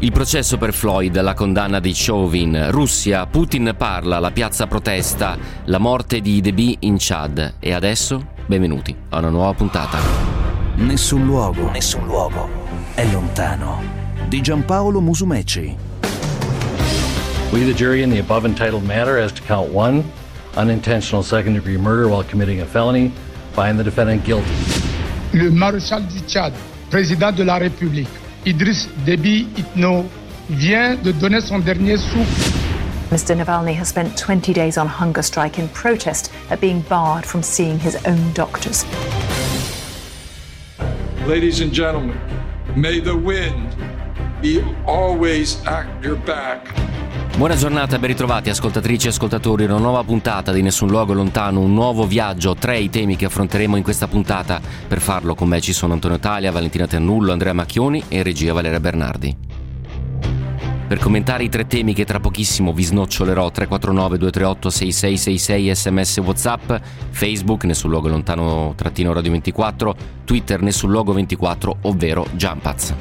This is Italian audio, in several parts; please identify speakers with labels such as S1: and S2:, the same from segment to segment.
S1: Il processo per Floyd, la condanna di Chauvin, Russia, Putin parla, la piazza protesta, la morte di Deby in Chad. E adesso, benvenuti a una nuova puntata.
S2: Nessun luogo, nessun luogo è lontano. Di Giampaolo Musumeci.
S3: We, the jury, in the above entitled matter as to count one, unintentional second degree murder while committing a felony, find the defendant guilty.
S4: Le maréchal du Tchad, président de la République, Idriss Déby Itno, vient de donner son dernier souffle.
S5: Mr. Navalny has spent 20 days on hunger strike in protest at being barred from seeing his own doctors.
S6: Ladies and gentlemen, may the wind be always at your back.
S1: Buona giornata, ben ritrovati ascoltatrici e ascoltatori, una nuova puntata di Nessun Luogo Lontano, un nuovo viaggio, tre i temi che affronteremo in questa puntata. Per farlo con me ci sono Antonio Talia, Valentina Ternullo, Andrea Macchioni e regia Valeria Bernardi. Per commentare i tre temi che tra pochissimo vi snocciolerò 349 238 6666 sms whatsapp facebook nessun luogo lontano trattino radio 24 twitter nessun luogo 24 ovvero Jumpaz.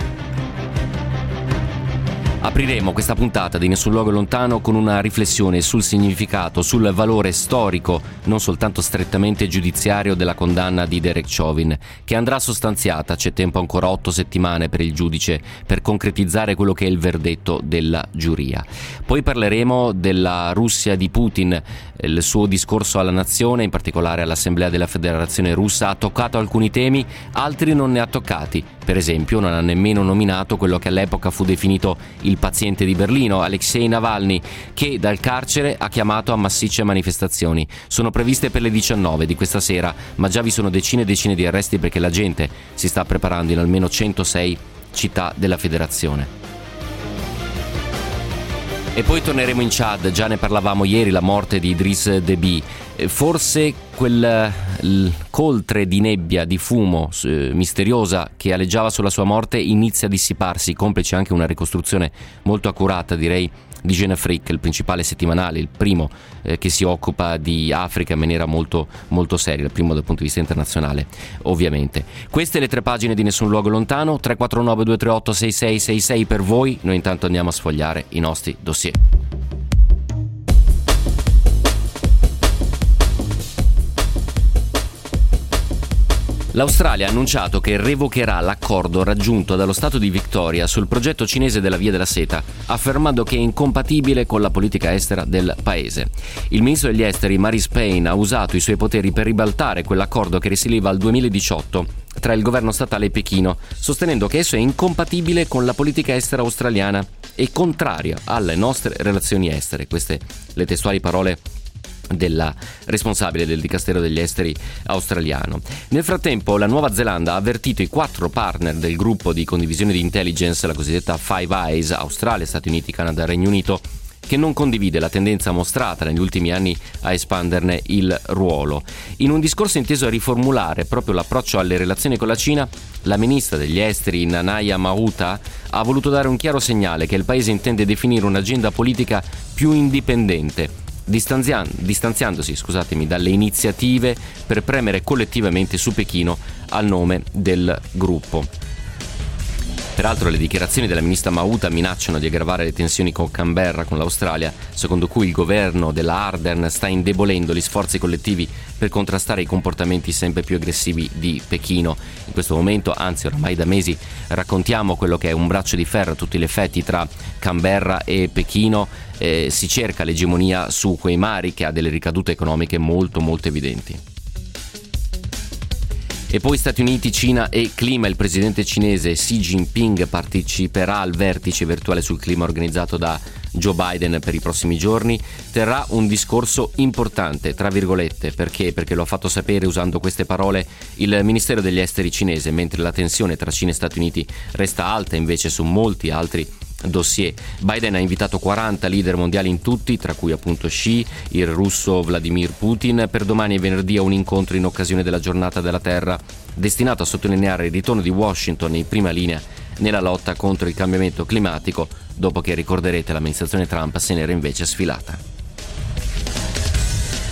S1: Apriremo questa puntata di Nessun luogo lontano con una riflessione sul significato, sul valore storico, non soltanto strettamente giudiziario della condanna di Derek Chauvin, che andrà sostanziata, c'è tempo ancora otto settimane per il giudice per concretizzare quello che è il verdetto della giuria. Poi parleremo della Russia di Putin, il suo discorso alla nazione, in particolare all'Assemblea della Federazione Russa, ha toccato alcuni temi, altri non ne ha toccati. Per esempio non ha nemmeno nominato quello che all'epoca fu definito il paziente di Berlino, Alexei Navalny, che dal carcere ha chiamato a massicce manifestazioni. Sono previste per le 19 di questa sera, ma già vi sono decine e decine di arresti perché la gente si sta preparando in almeno 106 città della federazione. E poi torneremo in Chad, già ne parlavamo ieri, la morte di Idris Deby. Forse quel coltre di nebbia, di fumo eh, misteriosa che aleggiava sulla sua morte inizia a dissiparsi, complice anche una ricostruzione molto accurata, direi, di Genafric, il principale settimanale, il primo eh, che si occupa di Africa in maniera molto, molto seria, il primo dal punto di vista internazionale, ovviamente. Queste le tre pagine di Nessun Luogo Lontano, 349 238 6666 per voi, noi intanto andiamo a sfogliare i nostri dossier. L'Australia ha annunciato che revocherà l'accordo raggiunto dallo Stato di Victoria sul progetto cinese della Via della Seta, affermando che è incompatibile con la politica estera del paese. Il ministro degli esteri Maris Payne ha usato i suoi poteri per ribaltare quell'accordo che risaliva al 2018 tra il governo statale e Pechino, sostenendo che esso è incompatibile con la politica estera australiana e contraria alle nostre relazioni estere. Queste le testuali parole della responsabile del Dicastero degli Esteri australiano. Nel frattempo la Nuova Zelanda ha avvertito i quattro partner del gruppo di condivisione di intelligence, la cosiddetta Five Eyes, Australia, Stati Uniti, Canada e Regno Unito, che non condivide la tendenza mostrata negli ultimi anni a espanderne il ruolo. In un discorso inteso a riformulare proprio l'approccio alle relazioni con la Cina, la ministra degli esteri Nanaya Mahuta ha voluto dare un chiaro segnale che il paese intende definire un'agenda politica più indipendente distanziandosi scusatemi, dalle iniziative per premere collettivamente su Pechino al nome del gruppo. Peraltro le dichiarazioni della ministra Mauta minacciano di aggravare le tensioni con Canberra, con l'Australia, secondo cui il governo della Ardern sta indebolendo gli sforzi collettivi per contrastare i comportamenti sempre più aggressivi di Pechino. In questo momento, anzi ormai da mesi, raccontiamo quello che è un braccio di ferro a tutti gli effetti tra Canberra e Pechino. Eh, si cerca l'egemonia su quei mari che ha delle ricadute economiche molto molto evidenti. E poi Stati Uniti, Cina e clima. Il presidente cinese Xi Jinping parteciperà al vertice virtuale sul clima organizzato da Joe Biden per i prossimi giorni. Terrà un discorso importante, tra virgolette, perché? Perché lo ha fatto sapere usando queste parole il Ministero degli Esteri cinese, mentre la tensione tra Cina e Stati Uniti resta alta invece su molti altri dossier. Biden ha invitato 40 leader mondiali in tutti, tra cui appunto Xi, il russo Vladimir Putin, per domani e venerdì a un incontro in occasione della giornata della Terra, destinato a sottolineare il ritorno di Washington in prima linea nella lotta contro il cambiamento climatico, dopo che ricorderete l'amministrazione Trump se n'era invece sfilata.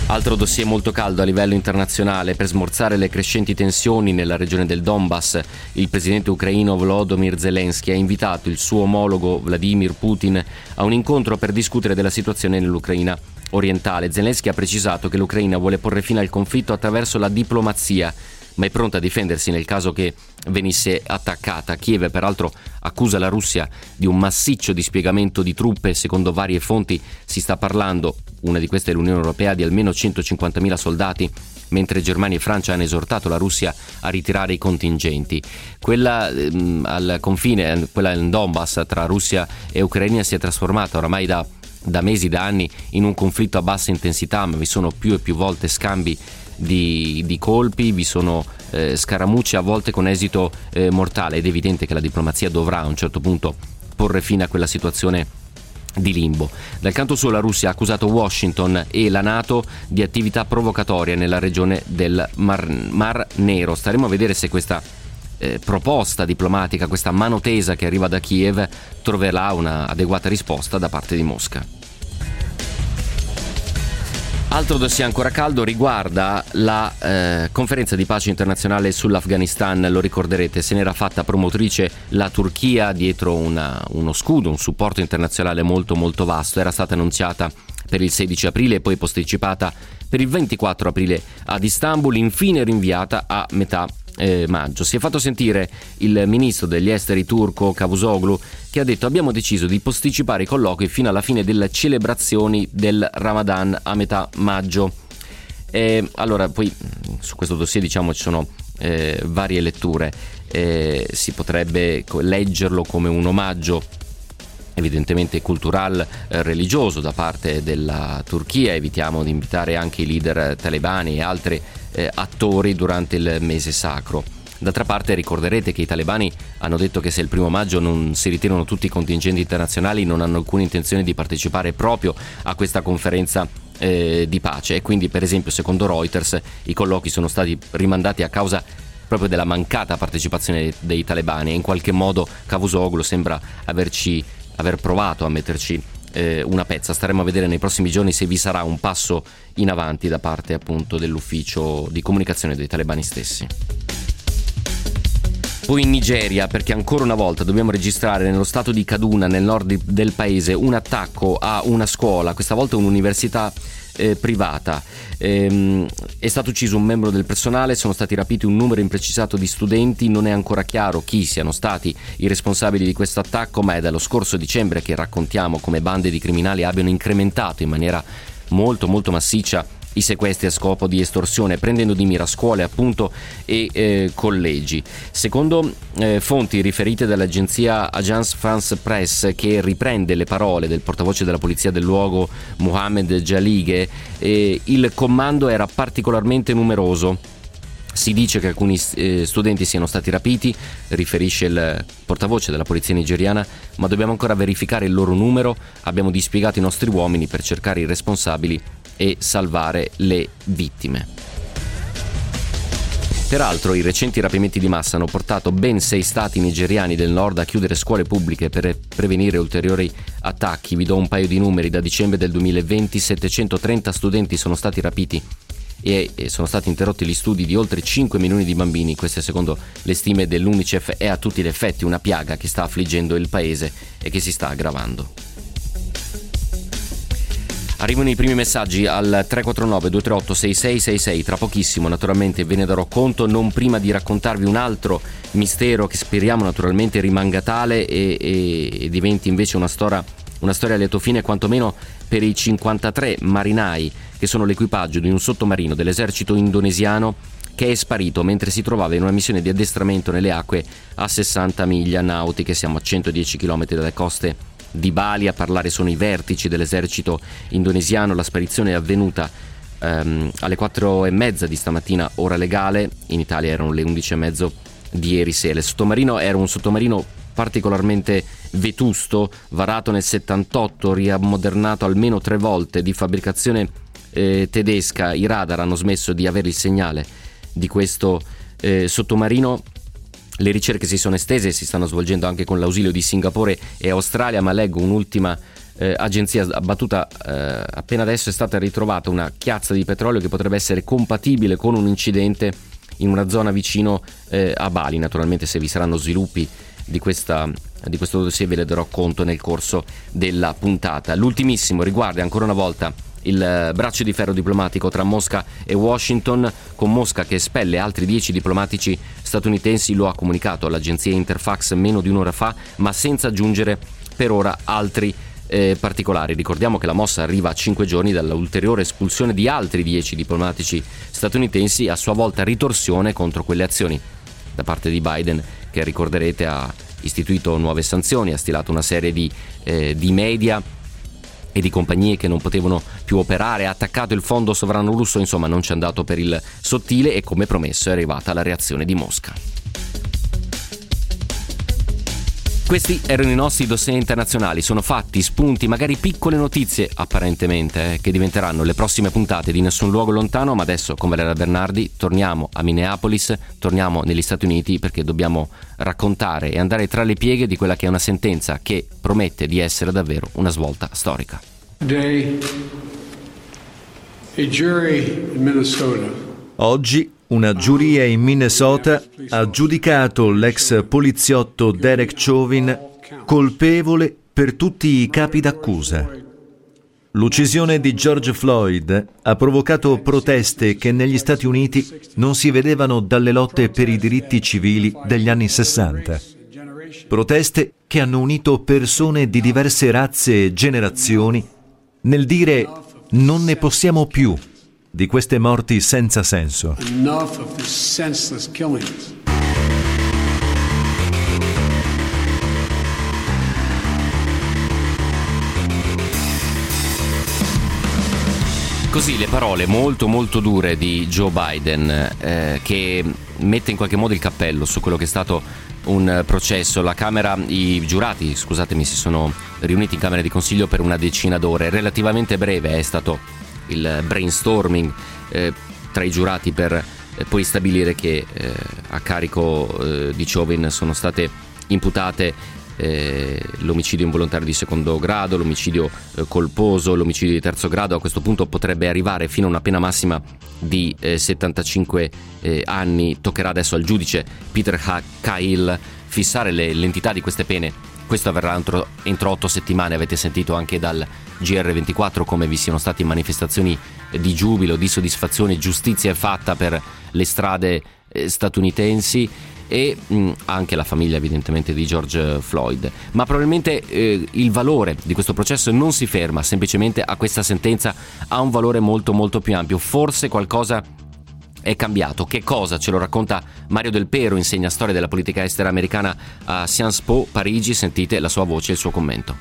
S1: Altro dossier molto caldo a livello internazionale per smorzare le crescenti tensioni nella regione del Donbass. Il presidente ucraino Volodymyr Zelensky ha invitato il suo omologo Vladimir Putin a un incontro per discutere della situazione nell'Ucraina orientale. Zelensky ha precisato che l'Ucraina vuole porre fine al conflitto attraverso la diplomazia ma è pronta a difendersi nel caso che venisse attaccata. Kiev peraltro accusa la Russia di un massiccio dispiegamento di truppe, secondo varie fonti si sta parlando, una di queste è l'Unione Europea, di almeno 150.000 soldati mentre Germania e Francia hanno esortato la Russia a ritirare i contingenti. Quella ehm, al confine, quella in Donbass tra Russia e Ucraina si è trasformata oramai da, da mesi, da anni in un conflitto a bassa intensità, ma vi sono più e più volte scambi di, di colpi, vi sono eh, scaramucce a volte con esito eh, mortale ed è evidente che la diplomazia dovrà a un certo punto porre fine a quella situazione di limbo. Dal canto suo la Russia ha accusato Washington e la Nato di attività provocatorie nella regione del Mar, Mar Nero. Staremo a vedere se questa eh, proposta diplomatica, questa mano tesa che arriva da Kiev, troverà un'adeguata risposta da parte di Mosca. Altro dossier ancora caldo riguarda la eh, conferenza di pace internazionale sull'Afghanistan, lo ricorderete, se n'era fatta promotrice la Turchia dietro una, uno scudo, un supporto internazionale molto molto vasto, era stata annunciata per il 16 aprile e poi posticipata per il 24 aprile ad Istanbul, infine rinviata a metà eh, maggio. Si è fatto sentire il ministro degli esteri turco Cavusoglu che ha detto abbiamo deciso di posticipare i colloqui fino alla fine delle celebrazioni del Ramadan a metà maggio. Eh, allora, poi su questo dossier diciamo ci sono eh, varie letture. Eh, si potrebbe leggerlo come un omaggio evidentemente cultural eh, religioso da parte della Turchia, evitiamo di invitare anche i leader talebani e altri eh, attori durante il mese sacro. D'altra parte ricorderete che i talebani hanno detto che se il primo maggio non si ritirano tutti i contingenti internazionali non hanno alcuna intenzione di partecipare proprio a questa conferenza eh, di pace. E quindi per esempio secondo Reuters i colloqui sono stati rimandati a causa proprio della mancata partecipazione dei talebani. E in qualche modo Cavusoglu sembra averci aver provato a metterci eh, una pezza. Staremo a vedere nei prossimi giorni se vi sarà un passo in avanti da parte appunto dell'ufficio di comunicazione dei talebani stessi. Poi in Nigeria, perché ancora una volta dobbiamo registrare nello stato di Kaduna, nel nord del paese, un attacco a una scuola, questa volta un'università eh, privata. Ehm, è stato ucciso un membro del personale, sono stati rapiti un numero imprecisato di studenti, non è ancora chiaro chi siano stati i responsabili di questo attacco, ma è dallo scorso dicembre che raccontiamo come bande di criminali abbiano incrementato in maniera molto molto massiccia i sequestri a scopo di estorsione, prendendo di mira scuole appunto e eh, collegi. Secondo eh, fonti riferite dall'agenzia Agence France Press, che riprende le parole del portavoce della polizia del luogo, Mohamed Jalighe, eh, il comando era particolarmente numeroso. Si dice che alcuni eh, studenti siano stati rapiti, riferisce il portavoce della polizia nigeriana, ma dobbiamo ancora verificare il loro numero. Abbiamo dispiegato i nostri uomini per cercare i responsabili e salvare le vittime. Peraltro i recenti rapimenti di massa hanno portato ben sei stati nigeriani del nord a chiudere scuole pubbliche per prevenire ulteriori attacchi. Vi do un paio di numeri. Da dicembre del 2020 730 studenti sono stati rapiti e sono stati interrotti gli studi di oltre 5 milioni di bambini. Queste secondo le stime dell'UNICEF è a tutti gli effetti una piaga che sta affliggendo il paese e che si sta aggravando. Arrivano i primi messaggi al 349 238 6666, tra pochissimo naturalmente ve ne darò conto, non prima di raccontarvi un altro mistero che speriamo naturalmente rimanga tale e, e, e diventi invece una storia, una storia a lieto fine quantomeno per i 53 marinai che sono l'equipaggio di un sottomarino dell'esercito indonesiano che è sparito mentre si trovava in una missione di addestramento nelle acque a 60 miglia nautiche, siamo a 110 km dalle coste di Bali a parlare sono i vertici dell'esercito indonesiano. La sparizione è avvenuta ehm, alle 4 e mezza di stamattina, ora legale. In Italia erano le 11 e mezzo di ieri sera. Il sottomarino era un sottomarino particolarmente vetusto, varato nel 78, riammodernato almeno tre volte, di fabbricazione eh, tedesca. I radar hanno smesso di avere il segnale di questo eh, sottomarino le ricerche si sono estese e si stanno svolgendo anche con l'ausilio di Singapore e Australia, ma leggo un'ultima eh, agenzia battuta eh, appena adesso è stata ritrovata una chiazza di petrolio che potrebbe essere compatibile con un incidente in una zona vicino eh, a Bali. Naturalmente se vi saranno sviluppi di, questa, di questo dossier ve ne darò conto nel corso della puntata. L'ultimissimo riguarda ancora una volta il eh, braccio di ferro diplomatico tra Mosca e Washington, con Mosca che espelle altri dieci diplomatici statunitensi, lo ha comunicato all'agenzia Interfax meno di un'ora fa, ma senza aggiungere per ora altri eh, particolari. Ricordiamo che la mossa arriva a cinque giorni dall'ulteriore espulsione di altri dieci diplomatici statunitensi, a sua volta ritorsione contro quelle azioni da parte di Biden che ricorderete ha istituito nuove sanzioni, ha stilato una serie di, eh, di media e di compagnie che non potevano più operare, ha attaccato il fondo sovrano russo, insomma non ci è andato per il sottile e come promesso è arrivata la reazione di Mosca. Questi erano i nostri dossier internazionali, sono fatti, spunti, magari piccole notizie apparentemente, eh, che diventeranno le prossime puntate di Nessun Luogo Lontano, ma adesso con Valeria Bernardi torniamo a Minneapolis, torniamo negli Stati Uniti perché dobbiamo raccontare e andare tra le pieghe di quella che è una sentenza che promette di essere davvero una svolta storica.
S7: Today, a jury in Minnesota
S8: Oggi una giuria in Minnesota ha giudicato l'ex poliziotto Derek Chauvin colpevole per tutti i capi d'accusa. L'uccisione di George Floyd ha provocato proteste che negli Stati Uniti non si vedevano dalle lotte per i diritti civili degli anni 60. Proteste che hanno unito persone di diverse razze e generazioni nel dire non ne possiamo più di queste morti senza senso.
S1: Così le parole molto molto dure di Joe Biden eh, che mette in qualche modo il cappello su quello che è stato un processo. La Camera, i giurati, scusatemi, si sono riuniti in Camera di Consiglio per una decina d'ore, relativamente breve è stato il brainstorming eh, tra i giurati per eh, poi stabilire che eh, a carico eh, di Chauvin sono state imputate eh, l'omicidio involontario di secondo grado, l'omicidio colposo, l'omicidio di terzo grado, a questo punto potrebbe arrivare fino a una pena massima di 75 anni. Toccherà adesso al giudice Peter Cahill fissare le, l'entità di queste pene. Questo avverrà entro, entro otto settimane, avete sentito anche dal GR24 come vi siano state manifestazioni di giubilo, di soddisfazione, giustizia è fatta per le strade eh, statunitensi e mh, anche la famiglia evidentemente di George Floyd. Ma probabilmente eh, il valore di questo processo non si ferma semplicemente a questa sentenza, ha un valore molto molto più ampio. Forse qualcosa è cambiato. Che cosa? Ce lo racconta Mario Del Pero, insegna storia della politica estera americana a Sciences Po, Parigi. Sentite la sua voce e il suo commento.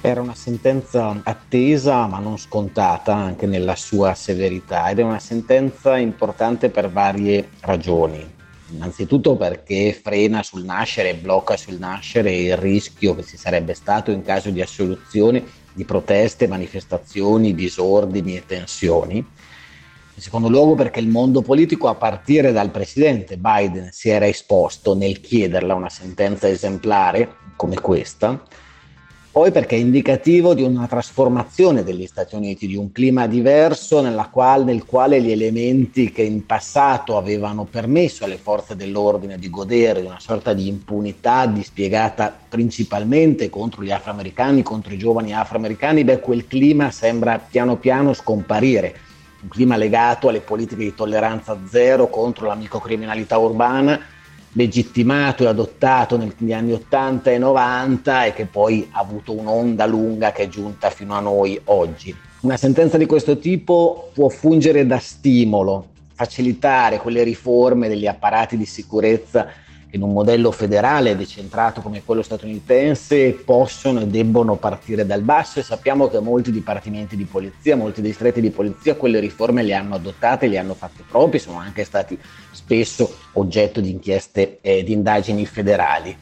S9: Era una sentenza attesa ma non scontata anche nella sua severità ed è una sentenza importante per varie ragioni. Innanzitutto perché frena sul nascere e blocca sul nascere il rischio che ci sarebbe stato in caso di assoluzione di proteste, manifestazioni, disordini e tensioni. In secondo luogo perché il mondo politico a partire dal presidente Biden si era esposto nel chiederla una sentenza esemplare come questa poi perché è indicativo di una trasformazione degli Stati Uniti, di un clima diverso quale, nel quale gli elementi che in passato avevano permesso alle forze dell'ordine di godere di una sorta di impunità dispiegata principalmente contro gli afroamericani, contro i giovani afroamericani, beh quel clima sembra piano piano scomparire un clima legato alle politiche di tolleranza zero contro la microcriminalità urbana legittimato e adottato negli anni 80 e 90 e che poi ha avuto un'onda lunga che è giunta fino a noi oggi. Una sentenza di questo tipo può fungere da stimolo, facilitare quelle riforme degli apparati di sicurezza in un modello federale decentrato come quello statunitense possono e debbono partire dal basso e sappiamo che molti dipartimenti di polizia, molti distretti di polizia quelle riforme le hanno adottate, le hanno fatte proprie, sono anche stati spesso oggetto di inchieste e di indagini federali.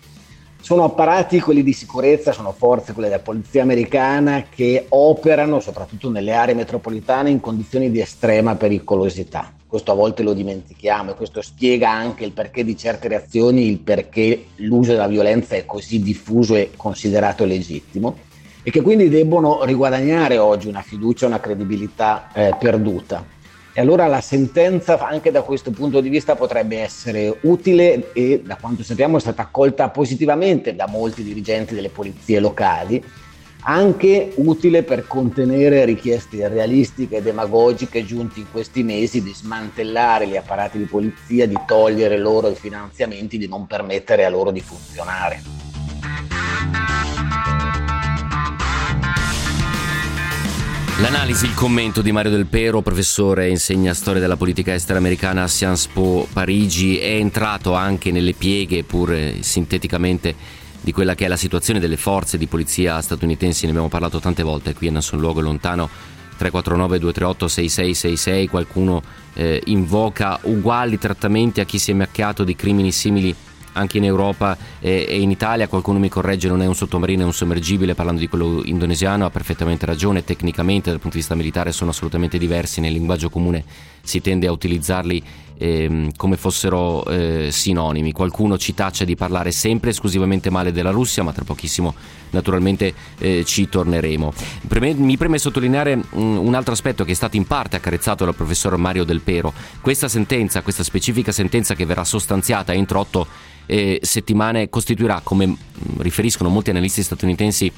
S9: Sono apparati, quelli di sicurezza, sono forze, quelle della polizia americana, che operano soprattutto nelle aree metropolitane in condizioni di estrema pericolosità. Questo a volte lo dimentichiamo e questo spiega anche il perché di certe reazioni, il perché l'uso della violenza è così diffuso e considerato legittimo e che quindi debbono riguadagnare oggi una fiducia, una credibilità eh, perduta. E allora la sentenza anche da questo punto di vista potrebbe essere utile e da quanto sappiamo è stata accolta positivamente da molti dirigenti delle polizie locali, anche utile per contenere richieste irrealistiche e demagogiche giunte in questi mesi di smantellare gli apparati di polizia, di togliere loro i finanziamenti, di non permettere a loro di funzionare.
S1: L'analisi, il commento di Mario Del Pero, professore, insegna storia della politica estera americana a Sciences Po Parigi, è entrato anche nelle pieghe, pur sinteticamente, di quella che è la situazione delle forze di polizia statunitensi, ne abbiamo parlato tante volte qui a Nessun Luogo Lontano. 349 238 6666 qualcuno eh, invoca uguali trattamenti a chi si è macchiato di crimini simili anche in Europa e, e in Italia, qualcuno mi corregge, non è un sottomarino, è un sommergibile, parlando di quello indonesiano, ha perfettamente ragione, tecnicamente dal punto di vista militare sono assolutamente diversi, nel linguaggio comune si tende a utilizzarli eh, come fossero eh, sinonimi. Qualcuno ci taccia di parlare sempre esclusivamente male della Russia, ma tra pochissimo naturalmente eh, ci torneremo. Preme, mi preme sottolineare un, un, altro aspetto che è stato in parte accarezzato dal professor Mario Del Pero. Questa sentenza, questa specifica sentenza che verrà sostanziata entro otto eh, settimane costituirà, come mm, riferiscono molti analisti statunitensi,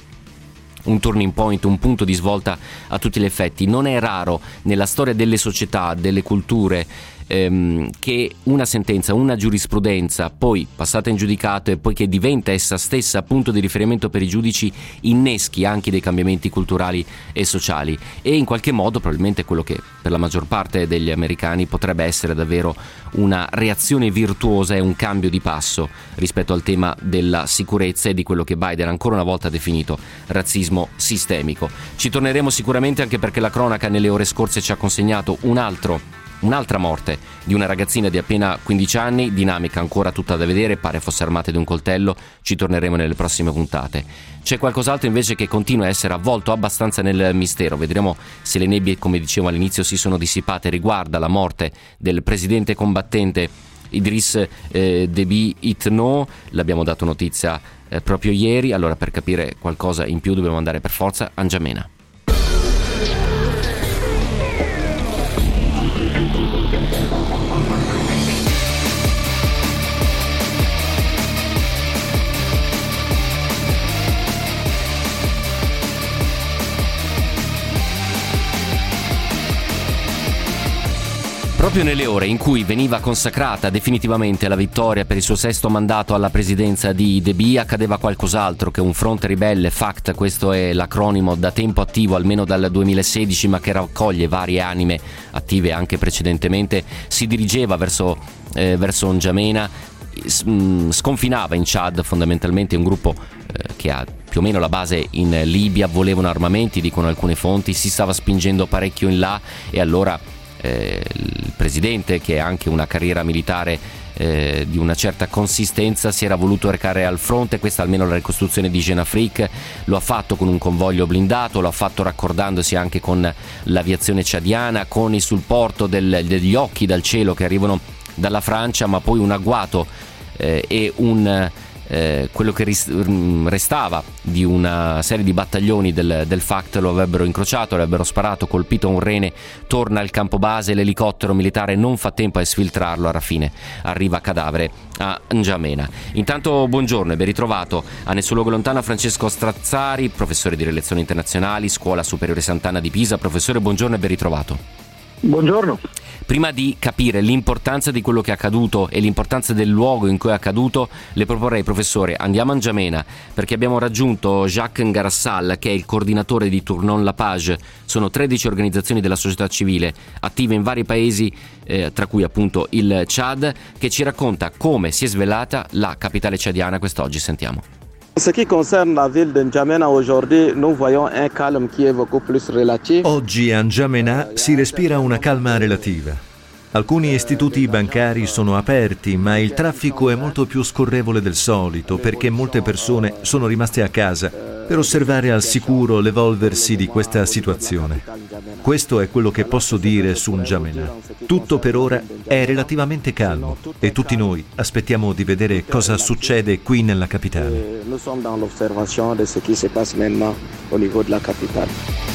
S1: un turning point, un punto di svolta a tutti gli effetti. Non è raro nella storia delle società, delle culture, ehm, che una sentenza, una giurisprudenza, poi passata in giudicato e poi che diventa essa stessa punto di riferimento per i giudici, inneschi anche dei cambiamenti culturali e sociali e in qualche modo probabilmente quello che per la maggior parte degli americani potrebbe essere davvero una reazione virtuosa e un cambio di passo rispetto al tema della sicurezza e di quello che Biden ancora una volta ha definito razzismo sistemico. Ci torneremo sicuramente anche perché la cronaca nelle ore scorse ci ha consegnato un altro Un'altra morte di una ragazzina di appena 15 anni, dinamica ancora tutta da vedere, pare fosse armata di un coltello, ci torneremo nelle prossime puntate. C'è qualcos'altro invece che continua a essere avvolto abbastanza nel mistero, vedremo se le nebbie, come dicevo all'inizio, si sono dissipate, riguarda la morte del presidente combattente Idris eh, Deby Itno, l'abbiamo dato notizia eh, proprio ieri, allora per capire qualcosa in più dobbiamo andare per forza a N'Djamena. Proprio nelle ore in cui veniva consacrata definitivamente la vittoria per il suo sesto mandato alla presidenza di Deby accadeva qualcos'altro che un fronte ribelle, FACT, questo è l'acronimo da tempo attivo almeno dal 2016 ma che raccoglie varie anime attive anche precedentemente, si dirigeva verso, eh, verso N'Djamena, mm, sconfinava in Chad fondamentalmente un gruppo eh, che ha più o meno la base in Libia, volevano armamenti, dicono alcune fonti, si stava spingendo parecchio in là e allora eh, il presidente, che ha anche una carriera militare eh, di una certa consistenza, si era voluto recare al fronte, questa almeno la ricostruzione di Genafric, lo ha fatto con un convoglio blindato, lo ha fatto raccordandosi anche con l'aviazione ciadiana, con il supporto del, degli occhi dal cielo che arrivano dalla Francia, ma poi un agguato eh, e un eh, quello che mm, restava di una serie di battaglioni del, del FACT lo avrebbero incrociato, avrebbero sparato, colpito un rene, torna al campo base, l'elicottero militare non fa tempo a esfiltrarlo, alla fine arriva cadavere a N'Djamena. Intanto buongiorno e ben ritrovato a Nessun Luogo Lontano Francesco Strazzari, professore di relazioni internazionali, Scuola Superiore Sant'Anna di Pisa. Professore, buongiorno e ben ritrovato.
S10: Buongiorno.
S1: Prima di capire l'importanza di quello che è accaduto e l'importanza del luogo in cui è accaduto, le proporrei, professore, andiamo a N'Djamena perché abbiamo raggiunto Jacques Ngarassal, che è il coordinatore di Tournon La Page. Sono 13 organizzazioni della società civile attive in vari paesi, eh, tra cui appunto il Chad, che ci racconta come si è svelata la capitale ciadiana quest'oggi. Sentiamo.
S10: Ce qui concerne la ville de N'Djamena, aujourd'hui, nous voyons un calme qui est beaucoup plus relatif.
S8: Oggi a N'Djamena si respira una calma relativa. Alcuni istituti bancari sono aperti, ma il traffico è molto più scorrevole del solito perché molte persone sono rimaste a casa per osservare al sicuro l'evolversi di questa situazione. Questo è quello che posso dire su N'Djamena. Tutto per ora è relativamente calmo e tutti noi aspettiamo di vedere cosa succede qui nella capitale.
S10: Nous sommes dans l'observation de ce qui se passe maintenant au niveau capitale.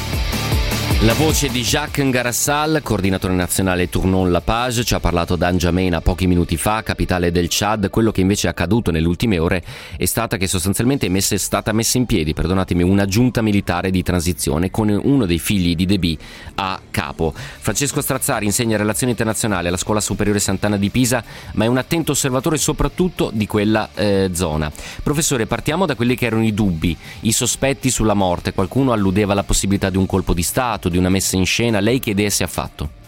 S1: La voce di Jacques Ngarassal, coordinatore nazionale Tournon La Page, ci ha parlato da N'Djamena pochi minuti fa, capitale del Chad. Quello che invece è accaduto nelle ultime ore è stata che sostanzialmente è stata messa in piedi, perdonatemi, una giunta militare di transizione con uno dei figli di Deby a capo. Francesco Strazzari insegna relazioni internazionali alla Scuola Superiore Sant'Anna di Pisa, ma è un attento osservatore soprattutto di quella eh, zona. Professore, partiamo da quelli che erano i dubbi, i sospetti sulla morte. Qualcuno alludeva alla possibilità di un colpo di Stato, di una messa in scena, lei che idee si è fatto?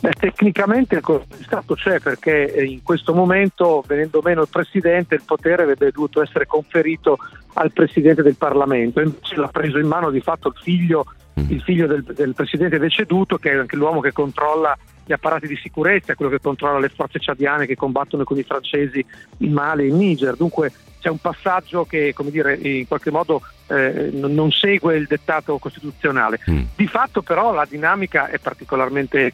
S11: Beh, tecnicamente il Stato c'è perché eh, in questo momento, venendo meno il Presidente, il potere avrebbe dovuto essere conferito al Presidente del Parlamento, invece l'ha preso in mano di fatto il figlio, mm. il figlio del, del, Presidente deceduto, che è anche l'uomo che controlla gli apparati di sicurezza, quello che controlla le forze ciadiane che combattono con i francesi in Mali e in Niger. Dunque c'è un passaggio che come dire, in qualche modo eh, non segue il dettato costituzionale. Mm. Di fatto però la dinamica è particolarmente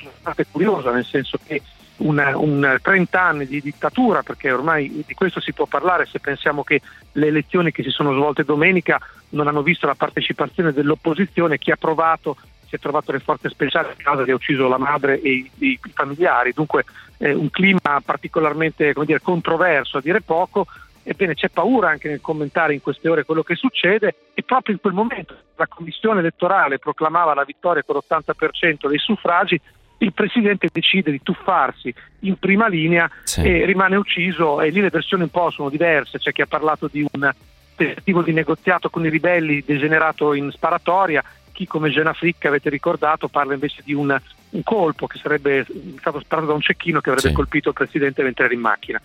S11: curiosa, nel senso che una, un 30 anni di dittatura, perché ormai di questo si può parlare se pensiamo che le elezioni che si sono svolte domenica non hanno visto la partecipazione dell'opposizione, chi ha provato si è trovato le forze speciali a casa che ha ucciso la madre e i, i familiari, dunque eh, un clima particolarmente dire, controverso a dire poco, Ebbene c'è paura anche nel commentare in queste ore quello che succede. E proprio in quel momento la commissione elettorale proclamava la vittoria con l'80% dei suffragi, il Presidente decide di tuffarsi in prima linea sì. e rimane ucciso. E lì le versioni un po' sono diverse, c'è chi ha parlato di un tentativo di negoziato con i ribelli degenerato in sparatoria, chi come Gena Frick avete ricordato parla invece di un, un colpo che sarebbe stato sparato da un cecchino che avrebbe sì. colpito il Presidente mentre era in macchina.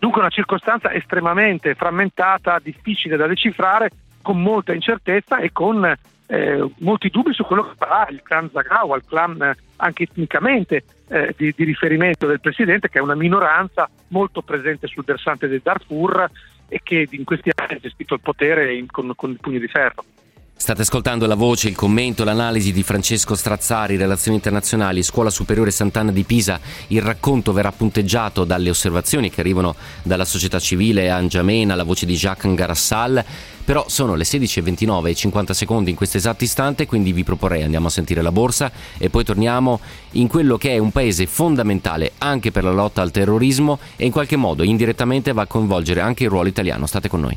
S11: Dunque una circostanza estremamente frammentata, difficile da decifrare, con molta incertezza e con eh, molti dubbi su quello che farà il clan Zagawa, il clan eh, anche etnicamente eh, di, di, riferimento del presidente, che è una minoranza molto presente sul versante del Darfur e che in questi anni ha gestito il potere in, con, con il pugno di ferro.
S1: State ascoltando la voce, il commento, l'analisi di Francesco Strazzari, Relazioni Internazionali, Scuola Superiore Sant'Anna di Pisa. Il racconto verrà punteggiato dalle osservazioni che arrivano dalla società civile Angiamena, la voce di Jacques Ngarassal. Però sono le 16.29 e 50 secondi in questo esatto istante, quindi vi proporrei andiamo a sentire la borsa e poi torniamo in quello che è un paese fondamentale anche per la lotta al terrorismo e in qualche modo indirettamente va a coinvolgere anche il ruolo italiano. State con noi.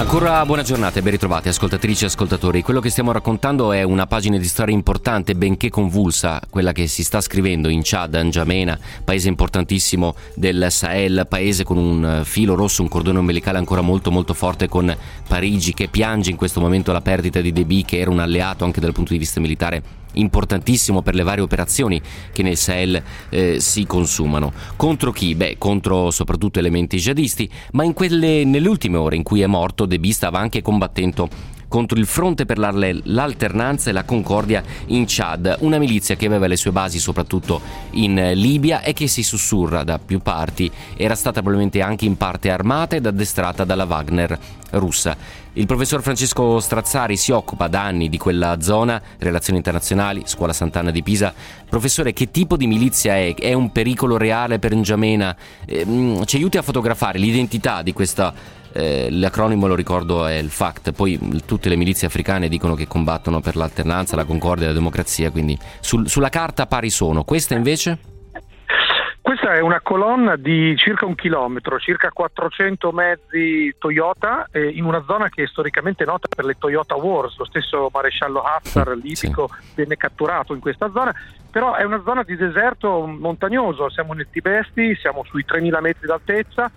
S1: Ancora buona giornata e ben ritrovati ascoltatrici e ascoltatori. Quello che stiamo raccontando è una pagina di storia importante, benché convulsa, quella che si sta scrivendo in Chad, N'Djamena, paese importantissimo del Sahel, paese con un filo rosso, un cordone umbilicale ancora molto molto forte con Parigi che piange in questo momento la perdita di Deby che era un alleato anche dal punto di vista militare importantissimo per le varie operazioni che nel Sahel eh, si consumano. Contro chi? Beh, contro soprattutto elementi jihadisti, ma quelle, nelle ultime ore in cui è morto, Debi stava anche combattendo contro il Fronte per l'Alternanza e la Concordia in Chad, una milizia che aveva le sue basi soprattutto in Libia e che si sussurra da più parti. Era stata probabilmente anche in parte armata ed addestrata dalla Wagner russa. Il professor Francesco Strazzari si occupa da anni di quella zona, relazioni internazionali, scuola Sant'Anna di Pisa. Professore, che tipo di milizia è? È un pericolo reale per N'Djamena? Eh, ci aiuti a fotografare l'identità di questa eh, l'acronimo lo ricordo è il FACT, poi tutte le milizie africane dicono che combattono per l'alternanza, la concordia e la democrazia, quindi sul, sulla carta pari sono. Questa invece?
S11: Questa è una colonna di circa un chilometro, circa 400 mezzi Toyota, eh, in una zona che è storicamente nota per le Toyota Wars. Lo stesso maresciallo Haftar libico sì. venne catturato in questa zona, però è una zona di deserto montagnoso. Siamo nel Tibesti, siamo sui 3000 metri d'altezza,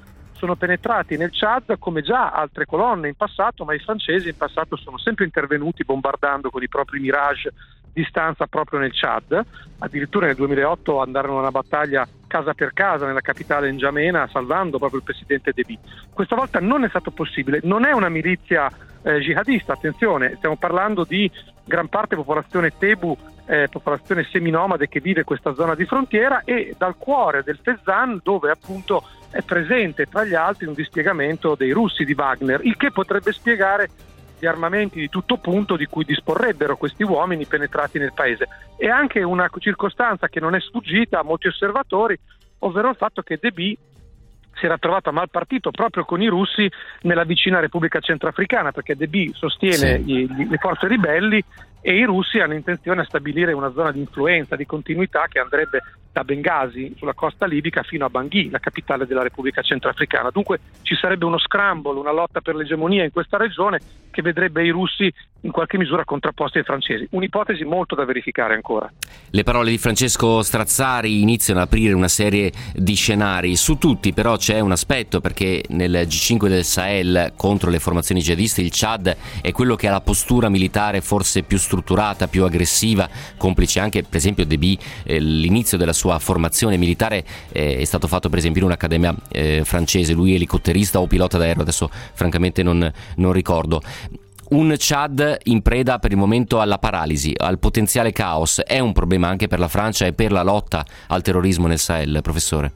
S11: sono penetrati nel Chad come già altre colonne in passato, ma i francesi in passato sono sempre intervenuti bombardando con i propri Mirage di stanza proprio nel Chad. Addirittura nel 2008 andarono a una battaglia casa per casa nella capitale N'Djamena salvando proprio il presidente Deby. Questa volta non è stato possibile, non è una milizia eh, jihadista, attenzione, stiamo parlando di gran parte popolazione Tebu, eh, popolazione seminomade che vive questa zona di frontiera e dal cuore del Fezzan dove appunto è presente tra gli altri un dispiegamento dei russi di Wagner, il che potrebbe spiegare gli armamenti di tutto punto di cui disporrebbero questi uomini penetrati nel paese. E anche una circostanza che non è sfuggita a molti osservatori, ovvero il fatto che Deby si era trovato a mal partito proprio con i russi nella vicina Repubblica Centrafricana, perché Deby sostiene sì. gli, le forze ribelli e i russi hanno intenzione di stabilire una zona di influenza, di continuità che andrebbe da Bengasi sulla costa libica fino a Bangui, la capitale della Repubblica Centrafricana. Dunque ci sarebbe uno scramble, una lotta per l'egemonia in questa regione che vedrebbe i russi in qualche misura contrapposti ai francesi. Un'ipotesi molto da verificare ancora.
S1: Le parole di Francesco Strazzari iniziano ad aprire una serie di scenari. Su tutti però c'è un aspetto perché nel G5 del Sahel contro le formazioni jihadiste il Chad è quello che ha la postura militare forse più strutturata, più aggressiva, complice anche per esempio Deby, eh, l'inizio della sua formazione militare eh, è stato fatto per esempio in un'accademia eh, francese, lui è elicotterista o pilota d'aereo, adesso francamente non, non ricordo. Un Chad in preda per il momento alla paralisi, al potenziale caos, è un problema anche per la Francia e per la lotta al terrorismo nel Sahel, professore?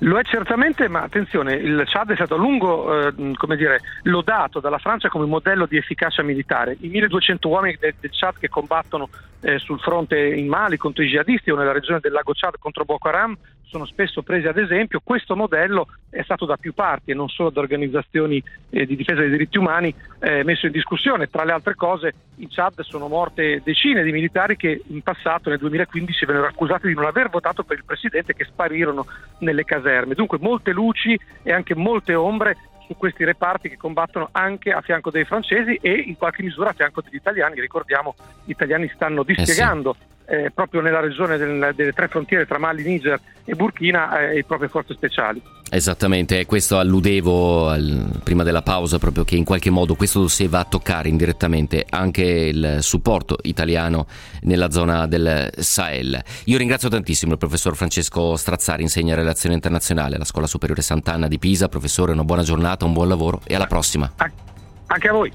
S11: Lo è certamente, ma attenzione, il Chad è stato a lungo eh, dire, lodato dalla Francia come modello di efficacia militare. I 1200 uomini del, del Chad che combattono eh, sul fronte in Mali contro i jihadisti o nella regione del lago Chad contro Boko Haram sono spesso presi ad esempio. Questo modello è stato da più parti e non solo da organizzazioni eh, di difesa dei diritti umani eh, messo in discussione. Tra le altre cose in Chad sono morte decine di militari che in passato, nel 2015, vennero accusati di non aver votato per il presidente che sparirono nelle caserme. Dunque molte luci e anche molte ombre su questi reparti che combattono anche a fianco dei francesi e in qualche misura a fianco degli italiani. Ricordiamo, gli italiani stanno dispiegando eh sì eh, proprio nella regione del, delle tre frontiere tra Mali, Niger e Burkina eh, le proprie forze speciali.
S1: Esattamente, questo alludevo al, prima della pausa, proprio che in qualche modo questo dossier va a toccare indirettamente anche il supporto italiano nella zona del Sahel. Io ringrazio tantissimo il professor Francesco Strazzari, insegna relazione internazionale alla Scuola Superiore Sant'Anna di Pisa. Professore, una buona giornata, un buon lavoro e alla prossima.
S11: Anche a voi.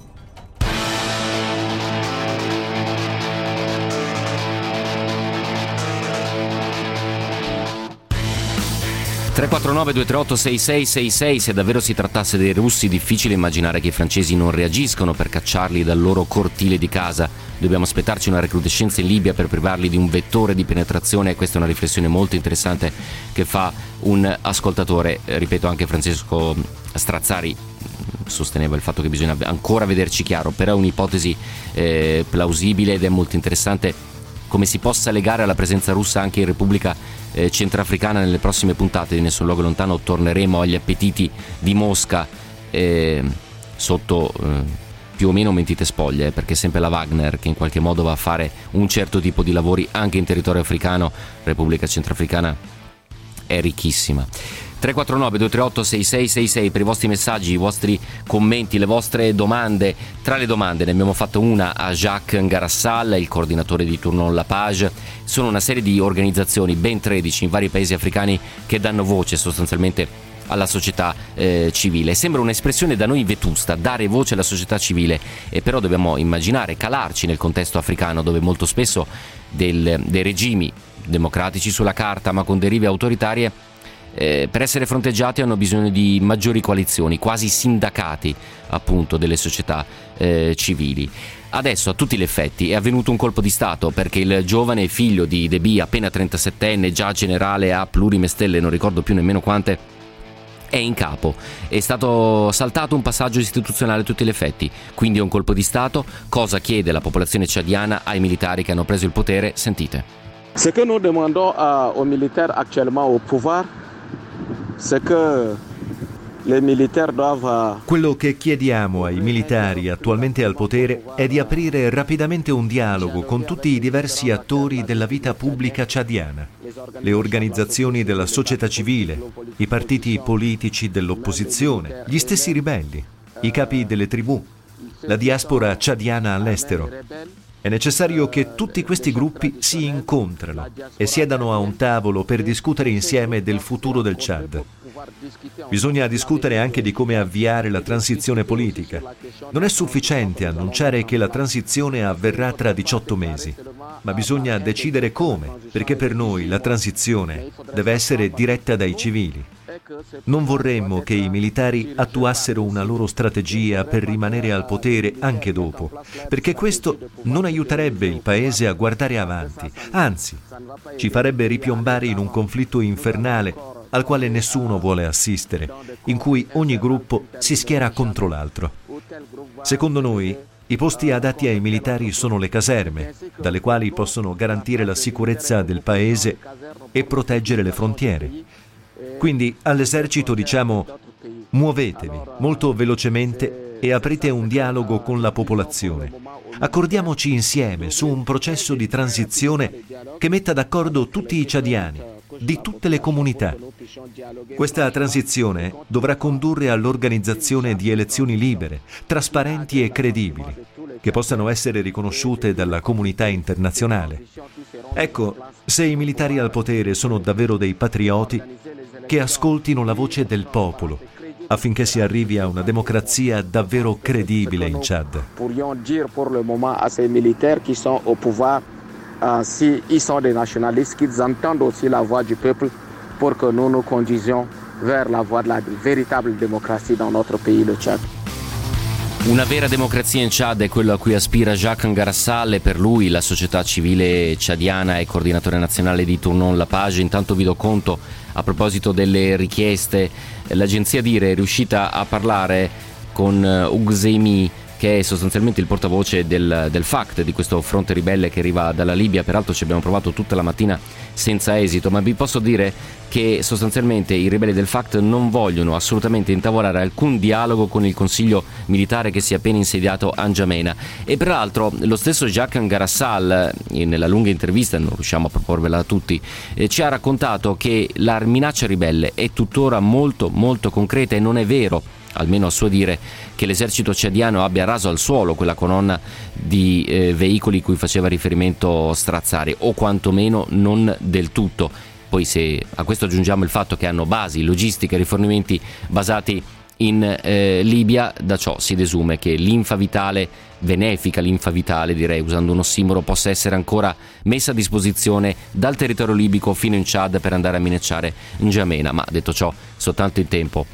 S1: 349 238 6666 se davvero si trattasse dei russi difficile immaginare che i francesi non reagiscono per cacciarli dal loro cortile di casa. Dobbiamo aspettarci una recrudescenza in Libia per privarli di un vettore di penetrazione questa è una riflessione molto interessante che fa un ascoltatore ripeto anche Francesco Strazzari sosteneva il fatto che bisogna ancora vederci chiaro però è un'ipotesi eh, plausibile ed è molto interessante come si possa legare alla presenza russa anche in Repubblica eh, centrafricana nelle prossime puntate di Nessun Luogo Lontano. Torneremo agli appetiti di Mosca eh, sotto eh, più o meno mentite spoglie eh, perché è sempre la Wagner che in qualche modo va a fare un certo tipo di lavori anche in territorio africano. Repubblica Centrafricana è ricchissima 349 238 6666 per i vostri messaggi, i vostri commenti, le vostre domande. Tra le domande ne abbiamo fatto una a Jacques Ngarassal, il coordinatore di Tournon La Page. Sono una serie di organizzazioni, ben 13 in vari paesi africani, che danno voce sostanzialmente alla società eh, civile. Sembra un'espressione da noi vetusta, dare voce alla società civile, e però dobbiamo immaginare, calarci nel contesto africano dove molto spesso del, dei regimi democratici sulla carta ma con derive autoritarie eh, per essere fronteggiati hanno bisogno di maggiori coalizioni, quasi sindacati appunto delle società eh, civili. Adesso a tutti gli effetti è avvenuto un colpo di Stato perché il giovane figlio di Deby, appena 37enne, già generale a plurime stelle, non ricordo più nemmeno quante, è in capo. È stato saltato un passaggio istituzionale a tutti gli effetti, quindi è un colpo di Stato. Cosa chiede la popolazione ciadiana ai militari che hanno preso il potere? Sentite.
S10: Ce que nous demandons aux militaires actuellement au pouvoir, c'est que
S8: Quello che chiediamo ai militari attualmente al potere è di aprire rapidamente un dialogo con tutti i diversi attori della vita pubblica ciadiana, le organizzazioni della società civile, i partiti politici dell'opposizione, gli stessi ribelli, i capi delle tribù, la diaspora ciadiana all'estero. È necessario che tutti questi gruppi si incontrano e siedano a un tavolo per discutere insieme del futuro del Chad. Bisogna discutere anche di come avviare la transizione politica. Non è sufficiente annunciare che la transizione avverrà tra 18 mesi, ma bisogna decidere come, perché per noi la transizione deve essere diretta dai civili. Non vorremmo che i militari attuassero una loro strategia per rimanere al potere anche dopo, perché questo non aiuterebbe il Paese a guardare avanti, anzi ci farebbe ripiombare in un conflitto infernale al quale nessuno vuole assistere, in cui ogni gruppo si schiera contro l'altro. Secondo noi, i posti adatti ai militari sono le caserme, dalle quali possono garantire la sicurezza del paese e proteggere le frontiere. Quindi all'esercito diciamo muovetevi molto velocemente e aprite un dialogo con la popolazione. Accordiamoci insieme su un processo di transizione che metta d'accordo tutti i ciadiani, di tutte le comunità. Questa transizione dovrà condurre all'organizzazione di elezioni libere, trasparenti e credibili, che possano essere riconosciute dalla comunità internazionale. Ecco, se i militari al potere sono davvero dei patrioti, che ascoltino la voce del popolo affinché si arrivi a una democrazia davvero credibile in Chad.
S10: Pourrions dire pour le moment à ces militaires qui sont au pouvoir euh, s'ils sont des nationalistes, qu'ils entendent aussi la voix du peuple pour que nous nous conduisions vers la voie de la véritable démocratie dans notre pays, le Tchad.
S1: Una vera democrazia in Chad è quello a cui aspira Jacques Ngarassal e per lui la società civile ciadiana è coordinatore nazionale di Tournon La Page. Intanto vi do conto a proposito delle richieste, l'agenzia Dire è riuscita a parlare con Ugzemi che è sostanzialmente il portavoce del, del FACT, di questo fronte ribelle che arriva dalla Libia. Peraltro ci abbiamo provato tutta la mattina senza esito, ma vi posso dire che sostanzialmente i ribelli del FACT non vogliono assolutamente intavolare alcun dialogo con il consiglio militare che si è appena insediato a N'Djamena. E peraltro lo stesso Jacques Ngarassal, nella lunga intervista, non riusciamo a proporvela a tutti, eh, ci ha raccontato che la minaccia ribelle è tuttora molto molto concreta e non è vero almeno a suo dire, che l'esercito ciadiano abbia raso al suolo quella colonna di eh, veicoli cui faceva riferimento Strazzari, o quantomeno non del tutto. Poi se a questo aggiungiamo il fatto che hanno basi, logistiche, rifornimenti basati in eh, Libia, da ciò si desume che l'infa vitale, benefica l'infa vitale direi usando un ossimoro, possa essere ancora messa a disposizione dal territorio libico fino in Chad per andare a minacciare N'Djamena, ma detto ciò soltanto il tempo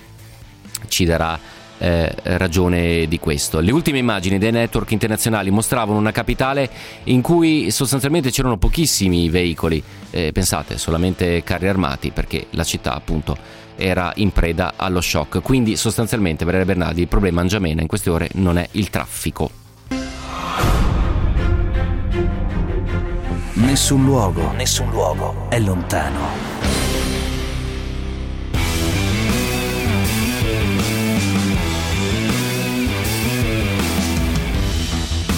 S1: ci darà eh, ragione di questo. Le ultime immagini dei network internazionali mostravano una capitale in cui sostanzialmente c'erano pochissimi veicoli, eh, pensate solamente carri armati perché la città appunto era in preda allo shock. Quindi sostanzialmente, Valeria Bernardi, il problema Angiamena in queste ore non è il traffico.
S2: Nessun luogo, nessun luogo è lontano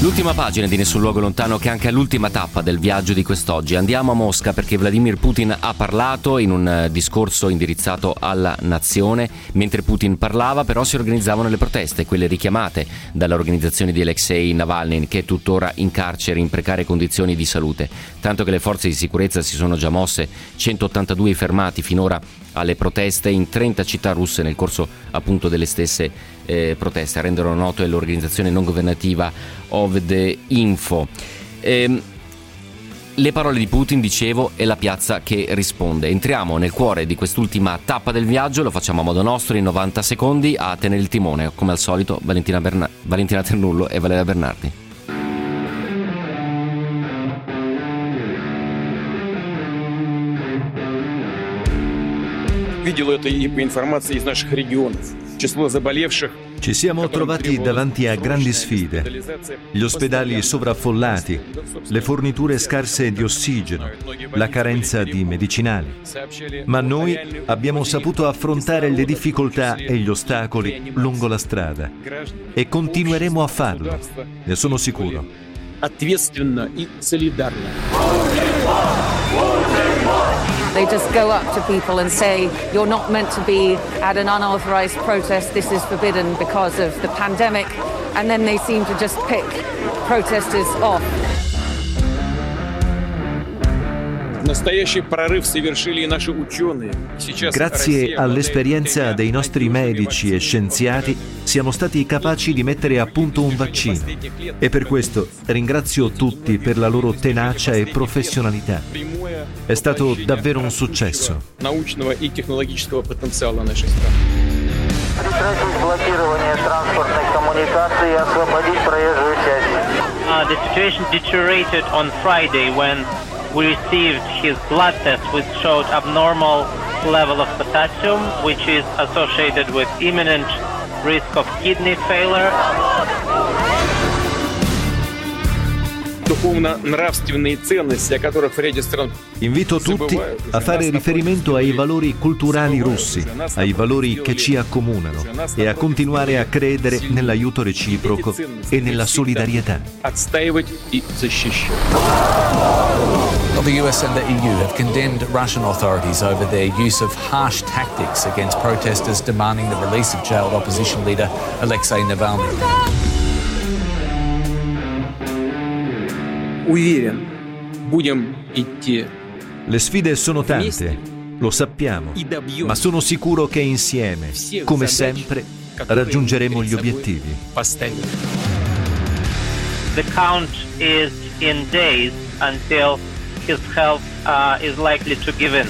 S1: L'ultima pagina di Nessun luogo lontano che è anche l'ultima tappa del viaggio di quest'oggi. Andiamo a Mosca perché Vladimir Putin ha parlato in un eh, discorso indirizzato alla nazione. Mentre Putin parlava però si organizzavano le proteste, quelle richiamate dall'organizzazione di Alexei Navalny che è tuttora in carcere in precarie condizioni di salute. Tanto che le forze di sicurezza si sono già mosse, 182 fermati finora alle proteste in 30 città russe nel corso appunto delle stesse eh, proteste, a renderlo noto è l'organizzazione non governativa Ovd Info. Ehm, le parole di Putin, dicevo, e la piazza che risponde. Entriamo nel cuore di quest'ultima tappa del viaggio, lo facciamo a modo nostro in 90 secondi a tenere il timone, come al solito Valentina, Berna- Valentina Ternullo e Valeria Bernardi.
S12: видел это и по информации из наших регионов.
S8: Ci siamo trovati davanti a grandi sfide, gli ospedali sovraffollati, le forniture scarse di ossigeno, la carenza di medicinali. Ma noi abbiamo saputo affrontare le difficoltà e gli ostacoli lungo la strada e continueremo a farlo, ne sono sicuro.
S12: Ответственно и солидарно.
S13: They just go up to people and say, You're not meant to be at an unauthorized protest, this is forbidden because of the pandemic. And then they seem to just pick protesters off.
S8: Grazie all'esperienza dei nostri medici e scienziati siamo stati capaci di mettere a punto un vaccino. E per questo ringrazio tutti per la loro tenacia e professionalità. È stato davvero un successo.
S14: Uh, the situation deteriorated on Friday when we received his blood test which showed abnormal level of potassium which is associated with imminent risk of kidney failure.
S8: Invito tutti a fare riferimento ai valori culturali russi, ai valori che ci accomunano e a continuare a credere nell'aiuto reciproco e nella solidarietà.
S15: The US and the EU have condemned Russian authorities over their use of harsh tactics against protesters demanding the release of jailed opposition leader Alexei Navalny.
S12: Уверен, будем идти.
S8: Le sfide sono tante, lo sappiamo, ma sono sicuro che insieme, come sempre, raggiungeremo gli obiettivi.
S14: The count is in days until his health uh, is likely to give in.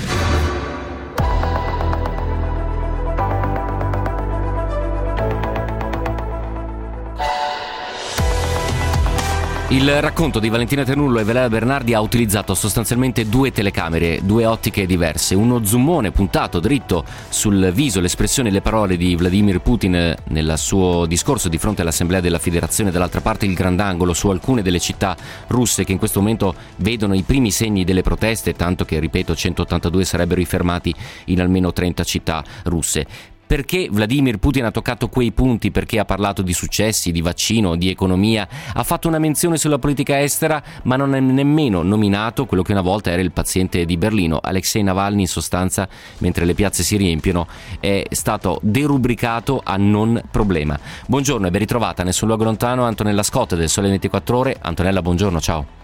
S1: Il racconto di Valentina Ternullo e Velera Bernardi ha utilizzato sostanzialmente due telecamere, due ottiche diverse, uno zoomone puntato dritto sul viso, l'espressione e le parole di Vladimir Putin nel suo discorso di fronte all'Assemblea della Federazione, dall'altra parte il grandangolo su alcune delle città russe che in questo momento vedono i primi segni delle proteste, tanto che, ripeto, 182 sarebbero i fermati in almeno 30 città russe. Perché Vladimir Putin ha toccato quei punti? Perché ha parlato di successi, di vaccino, di economia? Ha fatto una menzione sulla politica estera, ma non ha nemmeno nominato quello che una volta era il paziente di Berlino. Alexei Navalny, in sostanza, mentre le piazze si riempiono, è stato derubricato a non problema. Buongiorno e ben ritrovata nel suo luogo lontano Antonella Scott del Sole 24 Ore. Antonella, buongiorno, ciao.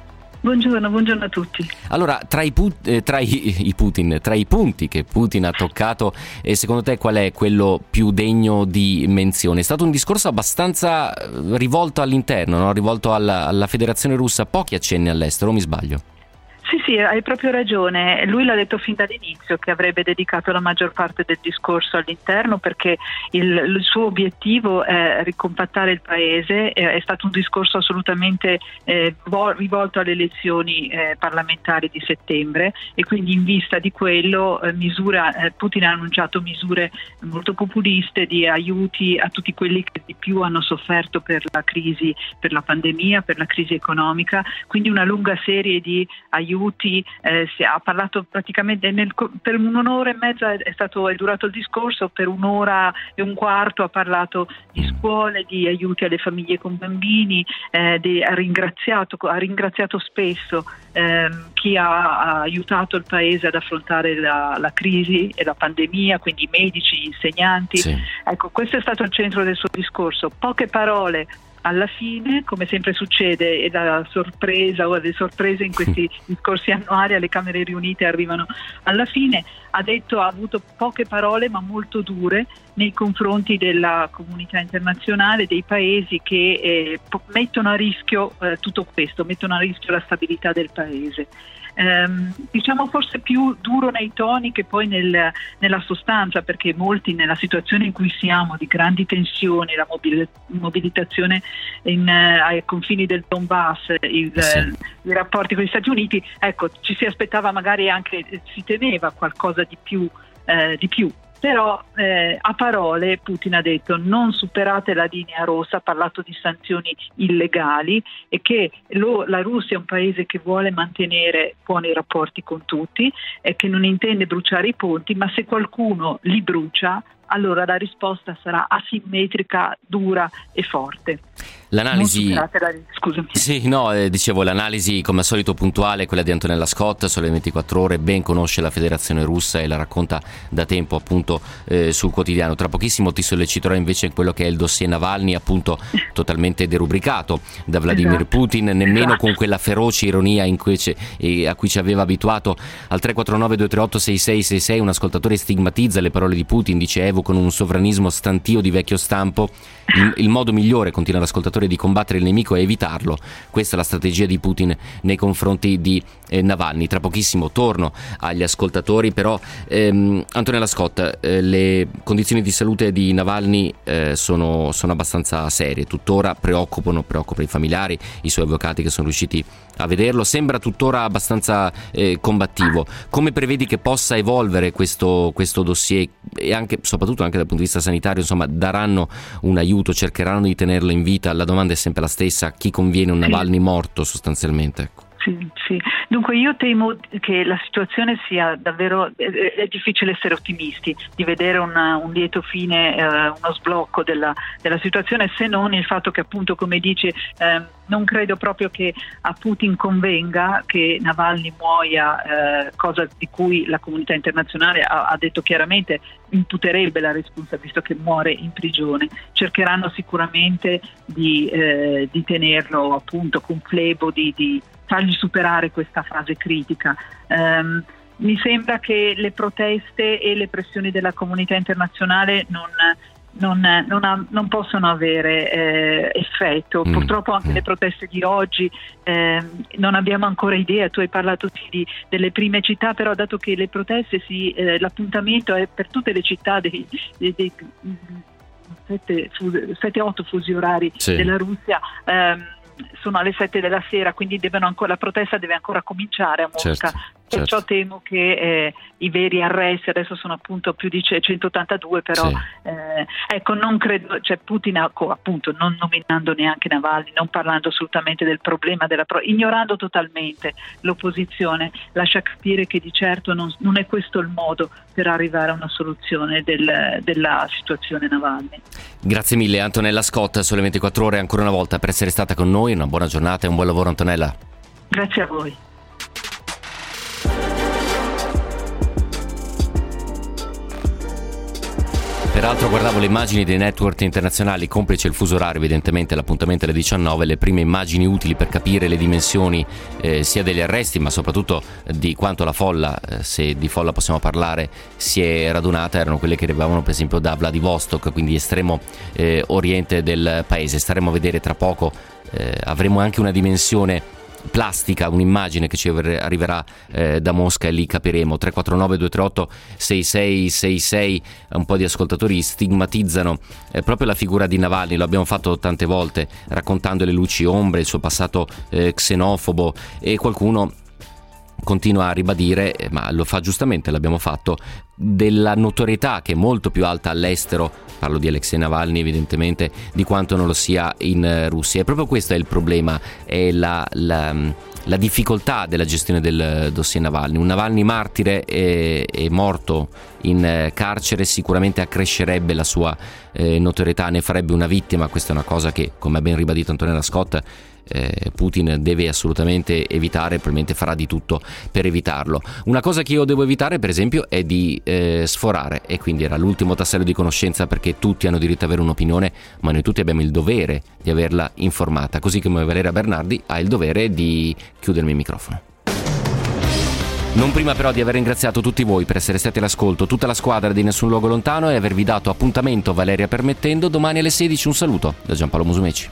S16: Buongiorno, buongiorno a tutti.
S1: Allora, tra i, put- eh, tra i, i, Putin, tra i punti che Putin ha toccato, eh, secondo te qual è quello più degno di menzione? È stato un discorso abbastanza eh, rivolto all'interno, no? rivolto alla, alla Federazione russa, pochi accenni all'estero, mi sbaglio?
S16: Sì, sì, hai proprio ragione. Lui l'ha detto fin dall'inizio che avrebbe dedicato la maggior parte del discorso all'interno perché il, il suo obiettivo è ricompattare il paese. È stato un discorso assolutamente eh, rivolto alle elezioni eh, parlamentari di settembre e quindi in vista di quello eh, misura, eh, Putin ha annunciato misure molto populiste di aiuti a tutti quelli che di più hanno sofferto per la crisi, per la pandemia, per la crisi economica. Quindi una lunga serie di aiuti aiuti, eh, ha parlato praticamente nel, per un'ora e mezza è, stato, è durato il discorso, per un'ora e un quarto ha parlato di mm. scuole, di aiuti alle famiglie con bambini, eh, di, ha, ringraziato, ha, ringraziato, spesso eh, chi ha, ha, aiutato il paese ad affrontare la, la, crisi e la pandemia, quindi i medici, gli insegnanti. Sì. Ecco, questo è stato il centro del suo discorso. Poche parole alla fine, come sempre succede, è la sorpresa o le sorprese in questi discorsi annuali alle Camere riunite arrivano alla fine, ha detto, ha avuto poche parole ma molto dure nei confronti della comunità internazionale, dei paesi che eh, mettono a rischio eh, tutto questo, mettono a rischio la stabilità del paese ehm, diciamo forse più duro nei toni che poi nel, nella sostanza, perché molti nella situazione in cui siamo di grandi tensioni, la mobil- mobilitazione in, eh, ai confini del Donbass, il, eh sì. i rapporti con gli Stati Uniti, ecco, ci si aspettava magari anche, si temeva qualcosa di più, eh, di più però eh, a parole Putin ha detto non superate la linea rossa, ha parlato di sanzioni illegali e che lo, la Russia è un paese che vuole mantenere buoni rapporti con tutti e che non intende bruciare i ponti, ma se qualcuno li brucia allora la risposta sarà asimmetrica, dura e forte.
S1: L'analisi. Scusami. Sì, no, eh, dicevo, l'analisi come al solito puntuale, quella di Antonella Scott, sulle 24 ore, ben conosce la federazione russa e la racconta da tempo appunto eh, sul quotidiano. Tra pochissimo ti solleciterò invece in quello che è il dossier Navalny, appunto totalmente derubricato da Vladimir esatto. Putin, nemmeno esatto. con quella feroce ironia cui eh, a cui ci aveva abituato al 349 238 6666. Un ascoltatore stigmatizza le parole di Putin, dice evocano un sovranismo stantio di vecchio stampo. Il, il modo migliore, continua l'ascoltatore, di combattere il nemico e evitarlo. Questa è la strategia di Putin nei confronti di eh, Navalny. Tra pochissimo torno agli ascoltatori, però ehm, Antonella Scott, eh, le condizioni di salute di Navalny eh, sono, sono, abbastanza serie, tuttora preoccupano, preoccupano i familiari, i suoi avvocati che sono riusciti a vederlo, sembra tuttora abbastanza eh, combattivo. Come prevedi che possa evolvere questo, questo dossier e anche, soprattutto anche dal punto di vista sanitario, insomma, daranno un aiuto, cercheranno di tenerlo in vita? La domanda è sempre la stessa, chi conviene un Navalny morto sostanzialmente? Ecco.
S16: Sì, sì. Dunque io temo che la situazione sia davvero, è difficile essere ottimisti, di vedere una, un lieto fine, eh, uno sblocco della, della, situazione, se non il fatto che appunto, come dice, eh, non credo proprio che a Putin convenga che Navalny muoia, eh, cosa di cui la comunità internazionale ha, ha detto chiaramente imputerebbe la responsabilità visto che muore in prigione. Cercheranno sicuramente di, eh, di tenerlo appunto con flebo, di, di fargli superare questa fase critica. Um, mi sembra che le proteste e le pressioni della comunità internazionale non, non, non, ha, non possono avere eh, effetto. Mm. Purtroppo anche mm. le proteste di oggi eh, non abbiamo ancora idea. Tu hai parlato di, delle prime città, però dato che le proteste, sì, eh, l'appuntamento è per tutte le città dei, dei, dei 7-8 fusi orari sì. della Russia. Ehm, sono alle 7 della sera, quindi ancora, la protesta deve ancora cominciare a Mosca. Certo, Perciò certo. temo che eh, i veri arresti adesso sono appunto più di 182, però sì. eh, ecco, non credo, cioè Putin appunto non nominando neanche Navalny, non parlando assolutamente del problema, della pro- ignorando totalmente l'opposizione, lascia capire che di certo non, non, è questo il modo per arrivare a una soluzione del, della situazione Navalny.
S1: Grazie mille Antonella Scott, sole 24 ore ancora una volta per essere stata con noi, una buona giornata e un buon lavoro Antonella.
S16: Grazie a voi.
S1: Peraltro guardavo le immagini dei network internazionali, complice il fuso orario, evidentemente l'appuntamento alle 19, le prime immagini utili per capire le dimensioni eh, sia degli arresti ma soprattutto di quanto la folla, eh, se di folla possiamo parlare, si è radunata, erano quelle che arrivavano per esempio da Vladivostok, quindi estremo eh, oriente del paese. Staremo a vedere tra poco, eh, avremo anche una dimensione plastica, un'immagine che ci arriverà eh, da Mosca e lì capiremo. 349 238 6666, un po' di ascoltatori stigmatizzano eh, proprio la figura di Navalny, lo abbiamo fatto tante volte raccontando le luci ombre, il suo passato eh, xenofobo e qualcuno continua a ribadire, eh, ma lo fa giustamente, l'abbiamo fatto, della notorietà che è molto più alta all'estero, parlo di Alexei Navalny evidentemente, di quanto non lo sia in eh, Russia. E proprio questo è il problema, è la, la, la difficoltà della gestione del dossier Navalny. Un Navalny martire e, e morto in eh, carcere sicuramente accrescerebbe la sua eh, notorietà, ne farebbe una vittima, questa è una cosa che, come ha ben ribadito Antonella Scott, eh, Putin deve assolutamente evitare, probabilmente farà di tutto per evitarlo. Una cosa che io devo evitare, per esempio, è di eh, sforare e quindi era l'ultimo tassello di conoscenza perché tutti hanno diritto ad avere un'opinione, ma noi tutti abbiamo il dovere di averla informata, così come Valeria Bernardi ha il dovere di chiudermi il microfono. Non prima però di aver ringraziato tutti voi per essere stati all'ascolto, tutta la squadra di Nessun Luogo Lontano e avervi dato appuntamento, Valeria permettendo, domani alle 16 un saluto da Giampaolo Musumeci.